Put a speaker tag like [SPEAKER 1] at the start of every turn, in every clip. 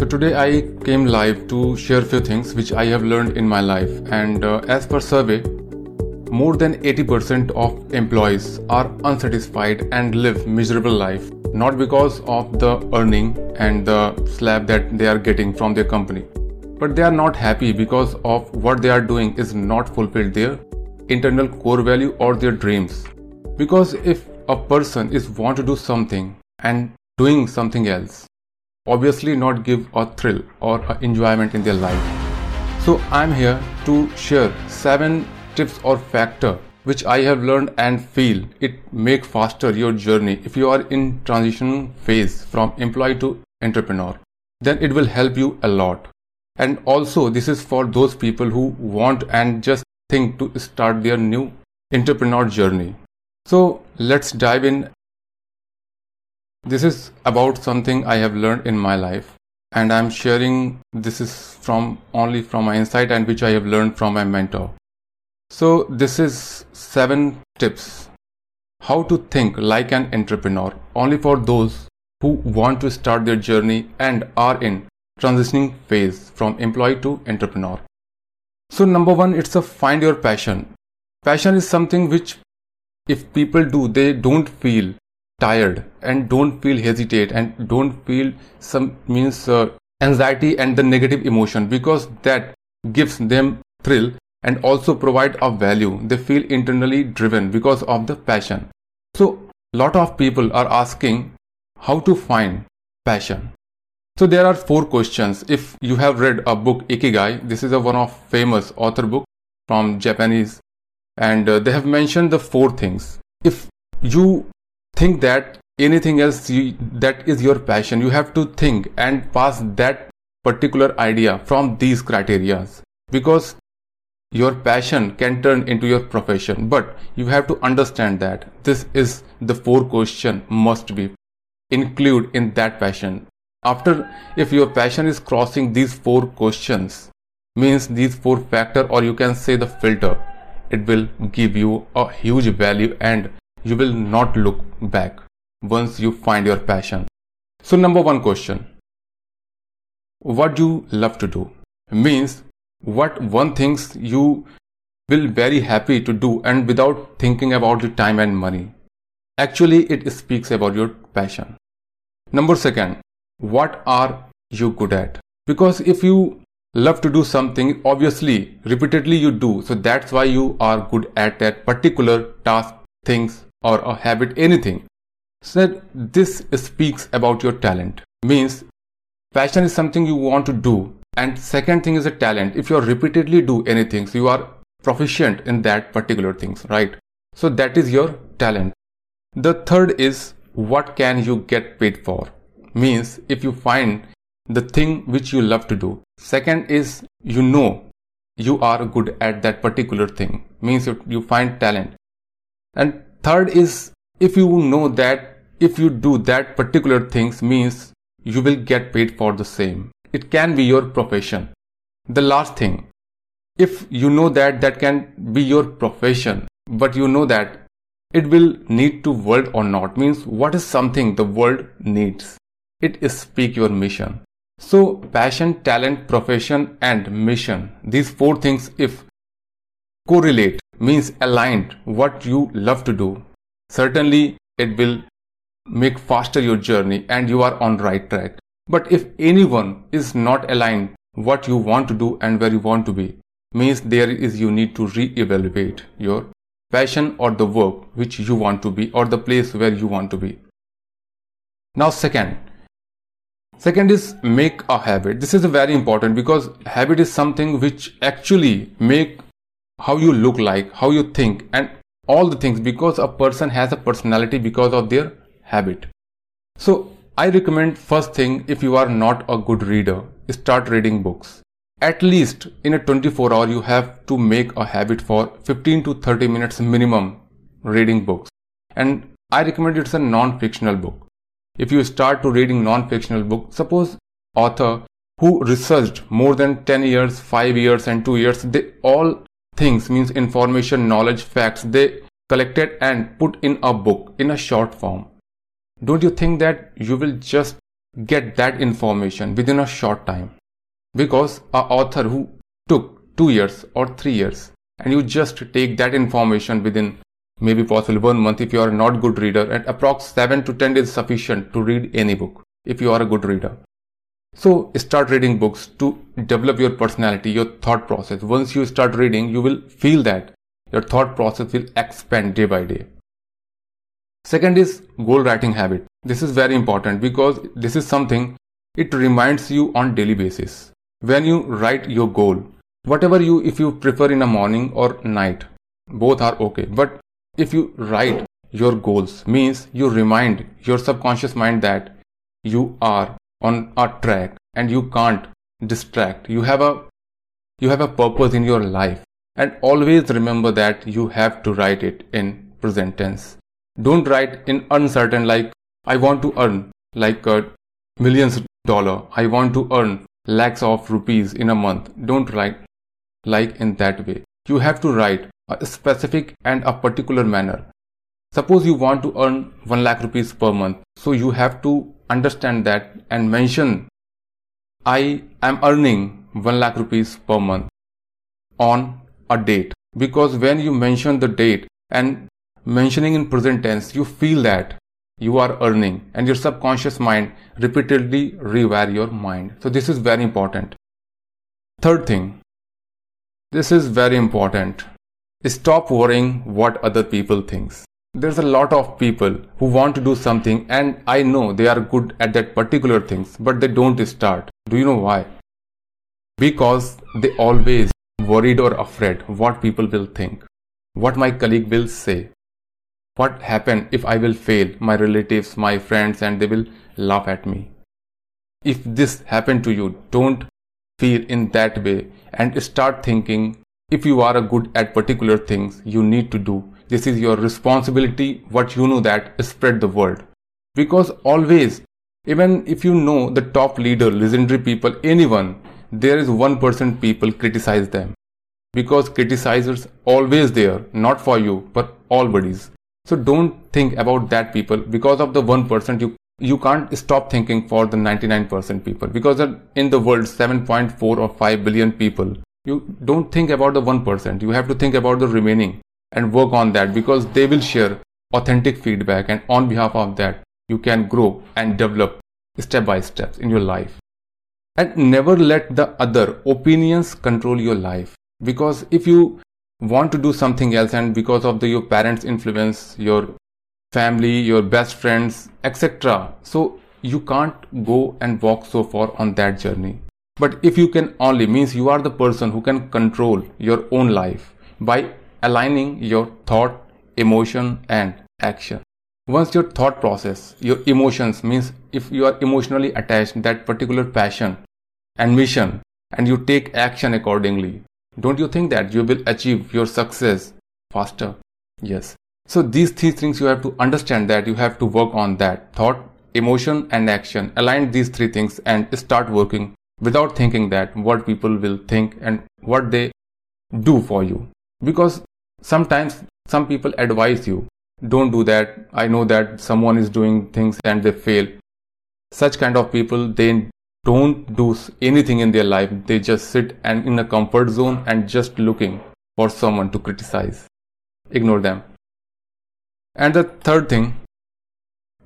[SPEAKER 1] So today I came live to share few things which I have learned in my life. And uh, as per survey more than 80% of employees are unsatisfied and live miserable life not because of the earning and the slab that they are getting from their company but they are not happy because of what they are doing is not fulfilled their internal core value or their dreams. Because if a person is want to do something and doing something else obviously not give a thrill or a enjoyment in their life. So i'm here to share seven tips or factor which i have learned and feel it make faster your journey if you are in transition phase from employee to entrepreneur. Then it will help you a lot. And also this is for those people who want and just think to start their new entrepreneur journey. So let's dive in this is about something I have learned in my life and I'm sharing this is from only from my insight and which I have learned from my mentor. So this is seven tips how to think like an entrepreneur only for those who want to start their journey and are in transitioning phase from employee to entrepreneur. So number 1 it's a find your passion. Passion is something which if people do they don't feel tired and don't feel hesitate and don't feel some means uh, anxiety and the negative emotion because that gives them thrill and also provide a value. They feel internally driven because of the passion. So lot of people are asking how to find passion. So there are four questions. If you have read a book ikigai this is a one of famous author book from japanese and uh, they have mentioned the four things. If you think that anything else you, that is your passion. You have to think and pass that particular idea from these criteria. Because your passion can turn into your profession but you have to understand that this is the four question must be include in that passion. After if your passion is crossing these four questions means these four factor or you can say the filter it will give you a huge value and you will not look back once you find your passion. So, number one question What you love to do? Means what one things you will very happy to do and without thinking about the time and money. Actually, it speaks about your passion. Number second, what are you good at? Because if you love to do something, obviously, repeatedly you do. So that's why you are good at that particular task, things, or a habit anything. So this speaks about your talent. Means passion is something you want to do and second thing is a talent. If you are repeatedly do anything so you are proficient in that particular things right? So that is your talent. The third is what can you get paid for? Means if you find the thing which you love to do. Second is you know you are good at that particular thing. Means you find talent. And Third is if you know that if you do that particular things means you will get paid for the same. It can be your profession. The last thing, if you know that that can be your profession, but you know that it will need to world or not means what is something the world needs. It is speak your mission. So passion, talent, profession and mission. These four things if correlate means aligned what you love to do, certainly it will make faster your journey and you are on right track. But if anyone is not aligned what you want to do and where you want to be, means there is you need to re-evaluate your passion or the work which you want to be or the place where you want to be. Now second, second is make a habit. This is very important because habit is something which actually make how you look like, how you think, and all the things because a person has a personality because of their habit. So, I recommend first thing if you are not a good reader, start reading books. At least in a 24 hour, you have to make a habit for 15 to 30 minutes minimum reading books. And I recommend it's a non-fictional book. If you start to reading non-fictional book, suppose author who researched more than 10 years, 5 years and 2 years, they all things means information, knowledge, facts they collected and put in a book in a short form. Don't you think that you will just get that information within a short time. Because a author who took two years or three years and you just take that information within maybe possibly one month if you are not good reader and approx 7 to 10 is sufficient to read any book if you are a good reader. So start reading books to develop your personality, your thought process. Once you start reading, you will feel that your thought process will expand day by day. Second is goal writing habit. This is very important because this is something it reminds you on daily basis. When you write your goal, whatever you if you prefer in a morning or night, both are okay. But if you write your goals means you remind your subconscious mind that you are on a track and you can't distract. You have a you have a purpose in your life and always remember that you have to write it in present tense don't write in uncertain like I want to earn like a millions dollar. I want to earn lakhs of rupees in a month. Don't write like in that way. You have to write a specific and a particular manner. Suppose you want to earn 1 lakh rupees per month. So you have to understand that and mention I am earning 1 lakh rupees per month on a date because when you mention the date and mentioning in present tense, you feel that you are earning and your subconscious mind repeatedly rewire your mind. So this is very important. Third thing, this is very important. Stop worrying what other people thinks. There's a lot of people who want to do something and I know they are good at that particular things, but they don't start. Do you know why? Because they always worried or afraid what people will think, what my colleague will say, what happen if I will fail my relatives, my friends and they will laugh at me. If this happened to you, don't feel in that way and start thinking if you are good at particular things you need to do. This is your responsibility, what you know that spread the word. Because always, even if you know the top leader, legendary people, anyone, there is 1% people criticize them. Because criticizers always there, not for you, but all bodies. So don't think about that people because of the 1% you you can't stop thinking for the 99% people because in the world 7.4 or 5 billion people you don't think about the 1% you have to think about the remaining and work on that because they will share authentic feedback and on behalf of that you can grow and develop step by step in your life. And never let the other opinions control your life. Because if you want to do something else and because of the your parents influence your family your best friends etc so you can't go and walk so far on that journey. But if you can only means you are the person who can control your own life by aligning your thought emotion and action once your thought process your emotions means if you are emotionally attached that particular passion and mission and you take action accordingly don't you think that you will achieve your success faster? Yes. So these three things you have to understand that you have to work on that thought, emotion and action. Align these three things and start working without thinking that what people will think and what they do for you. Because sometimes some people advise you, don't do that. I know that someone is doing things and they fail. Such kind of people, they don't do anything in their life. They just sit and in a comfort zone and just looking for someone to criticize. Ignore them. And the third thing,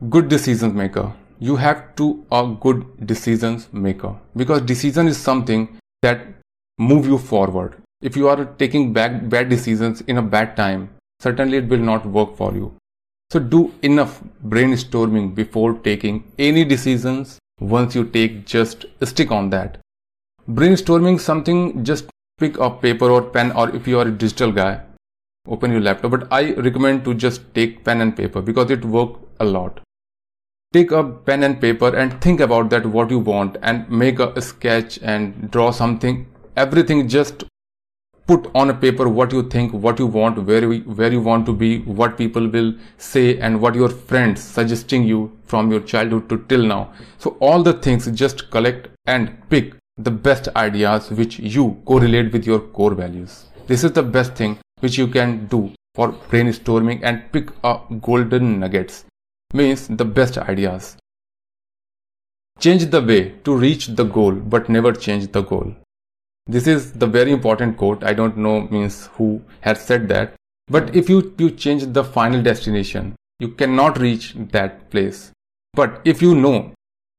[SPEAKER 1] good decisions maker. You have to a good decisions maker because decision is something that move you forward. If you are taking bad, bad decisions in a bad time, certainly it will not work for you. So do enough brainstorming before taking any decisions. Once you take just stick on that. Brainstorming something just pick a paper or pen or if you are a digital guy open your laptop. But i recommend to just take pen and paper because it works a lot. Take a pen and paper and think about that what you want and make a sketch and draw something. Everything just put on a paper what you think what you want where we, where you want to be what people will say and what your friends suggesting you from your childhood to till now. So all the things just collect and pick the best ideas which you correlate with your core values. This is the best thing which you can do for brainstorming and pick up golden nuggets. Means the best ideas. Change the way to reach the goal, but never change the goal. This is the very important quote. I don't know means who has said that. But if you, you change the final destination, you cannot reach that place. But if you know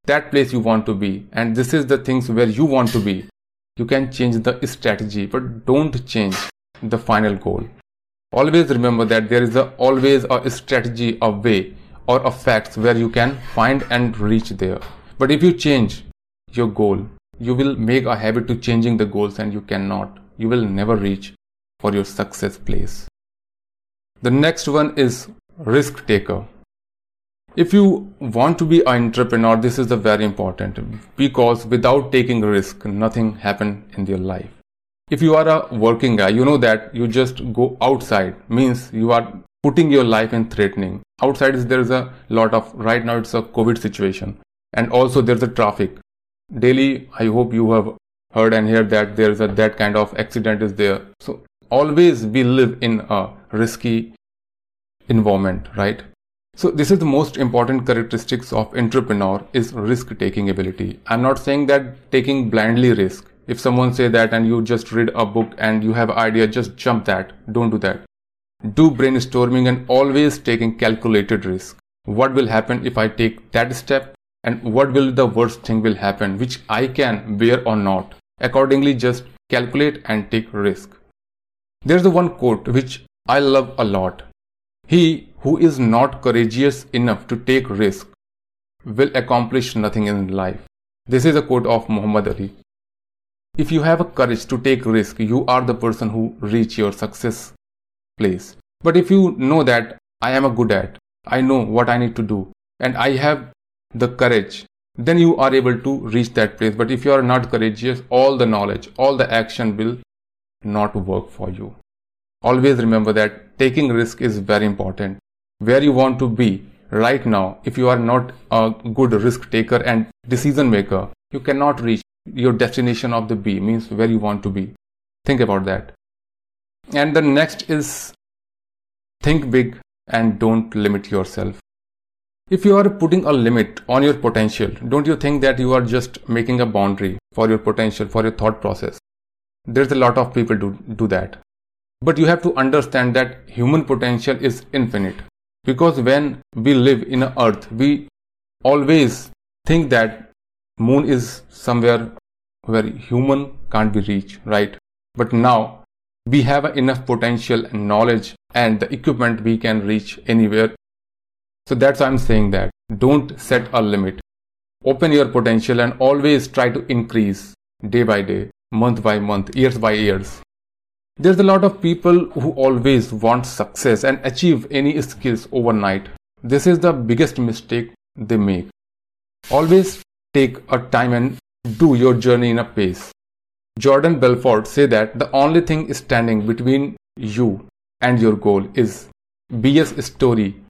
[SPEAKER 1] that place you want to be, and this is the things where you want to be, you can change the strategy, but don't change the final goal. Always remember that there is a, always a strategy, a way, or a facts where you can find and reach there. But if you change your goal, you will make a habit to changing the goals and you cannot. You will never reach for your success place. The next one is risk taker. If you want to be an entrepreneur, this is the very important because without taking risk, nothing happen in your life. If you are a working guy, you know that you just go outside means you are putting your life in threatening. Outside is there is a lot of right now it's a COVID situation and also there's a traffic daily i hope you have heard and heard that there is a that kind of accident is there. So always we live in a risky environment right? So this is the most important characteristics of entrepreneur is risk taking ability. I'm not saying that taking blindly risk. If someone say that and you just read a book and you have idea just jump that. Don't do that. Do brainstorming and always taking calculated risk. What will happen if i take that step and what will the worst thing will happen which I can bear or not. Accordingly, just calculate and take risk. There's the one quote which I love a lot. He who is not courageous enough to take risk will accomplish nothing in life. This is a quote of Muhammad Ali. If you have a courage to take risk, you are the person who reach your success place. But if you know that I am a good at, I know what I need to do, and I have the courage, then you are able to reach that place. But if you are not courageous, all the knowledge, all the action will not work for you. Always remember that taking risk is very important. Where you want to be right now, if you are not a good risk taker and decision maker, you cannot reach your destination of the B, means where you want to be. Think about that. And the next is think big and don't limit yourself. If you are putting a limit on your potential, don't you think that you are just making a boundary for your potential, for your thought process? There's a lot of people do, do that. But you have to understand that human potential is infinite. Because when we live in a earth, we always think that moon is somewhere where human can't be reached, right? But now we have enough potential and knowledge and the equipment we can reach anywhere so that's why I'm saying that don't set a limit. Open your potential and always try to increase day by day, month by month, years by years. There's a lot of people who always want success and achieve any skills overnight. This is the biggest mistake they make. Always take a time and do your journey in a pace. Jordan Belfort say that the only thing standing between you and your goal is BS story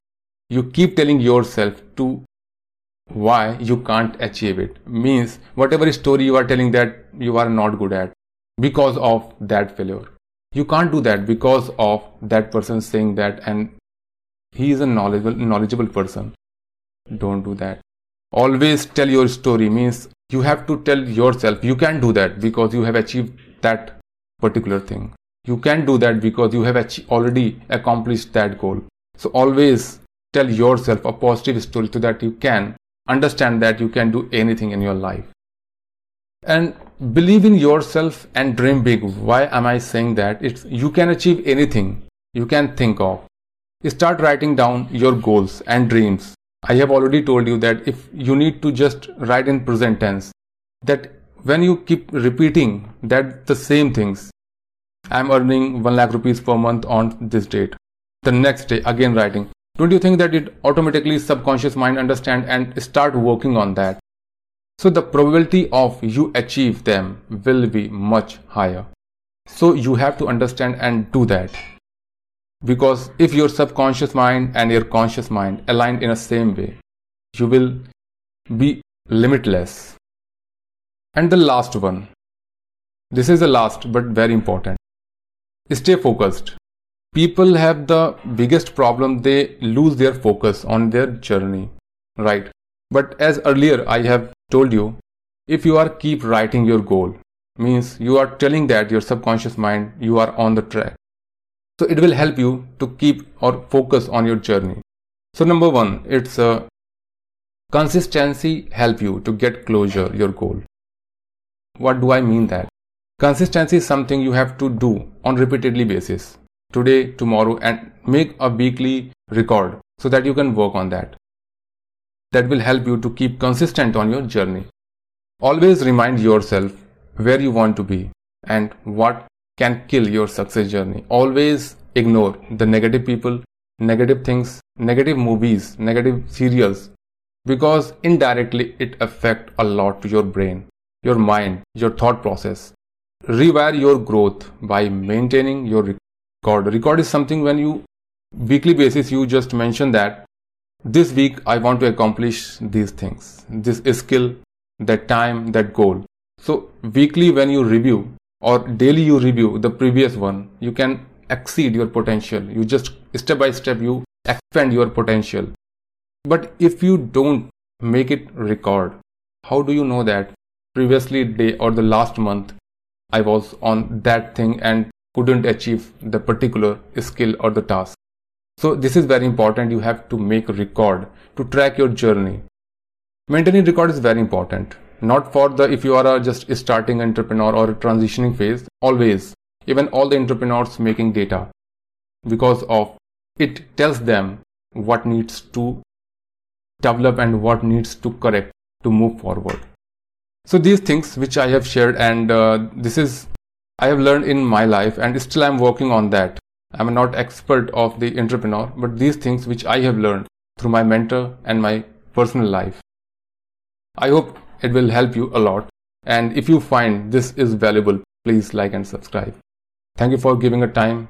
[SPEAKER 1] you keep telling yourself to why you can't achieve it. Means whatever story you are telling that you are not good at because of that failure. You can't do that because of that person saying that and he is a knowledgeable knowledgeable person. Don't do that. Always tell your story. Means you have to tell yourself you can do that because you have achieved that particular thing. You can do that because you have already accomplished that goal. So always tell yourself a positive story so that you can understand that you can do anything in your life. And believe in yourself and dream big. Why am I saying that? It's you can achieve anything you can think of. Start writing down your goals and dreams. I have already told you that if you need to just write in present tense, that when you keep repeating that the same things, I'm earning 1 lakh rupees per month on this date. The next day again writing, don't you think that it automatically subconscious mind understand and start working on that? So the probability of you achieve them will be much higher. So you have to understand and do that. Because if your subconscious mind and your conscious mind align in the same way, you will be limitless. And the last one. This is the last but very important. Stay focused people have the biggest problem they lose their focus on their journey right? But as earlier i have told you if you are keep writing your goal means you are telling that your subconscious mind you are on the track. So it will help you to keep or focus on your journey. So number one it's a uh, consistency help you to get closure your goal. What do i mean that? Consistency is something you have to do on repeatedly basis today tomorrow and make a weekly record so that you can work on that that will help you to keep consistent on your journey always remind yourself where you want to be and what can kill your success journey. Always ignore the negative people, negative things, negative movies, negative serials because indirectly it affect a lot to your brain, your mind, your thought process. Rewire your growth by maintaining your record. Record is something when you weekly basis you just mention that this week I want to accomplish these things, this skill, that time, that goal. So weekly when you review or daily you review the previous one, you can exceed your potential. You just step by step you expand your potential. But if you don't make it record, how do you know that previously day or the last month I was on that thing and couldn't achieve the particular skill or the task? So this is very important. You have to make a record to track your journey. Maintaining record is very important not for the if you are just starting entrepreneur or transitioning phase always even all the entrepreneurs making data because of it tells them what needs to develop and what needs to correct to move forward so these things which i have shared and uh, this is i have learned in my life and still i'm working on that i'm not expert of the entrepreneur but these things which i have learned through my mentor and my personal life i hope it will help you a lot. And if you find this is valuable, please like and subscribe. Thank you for giving a time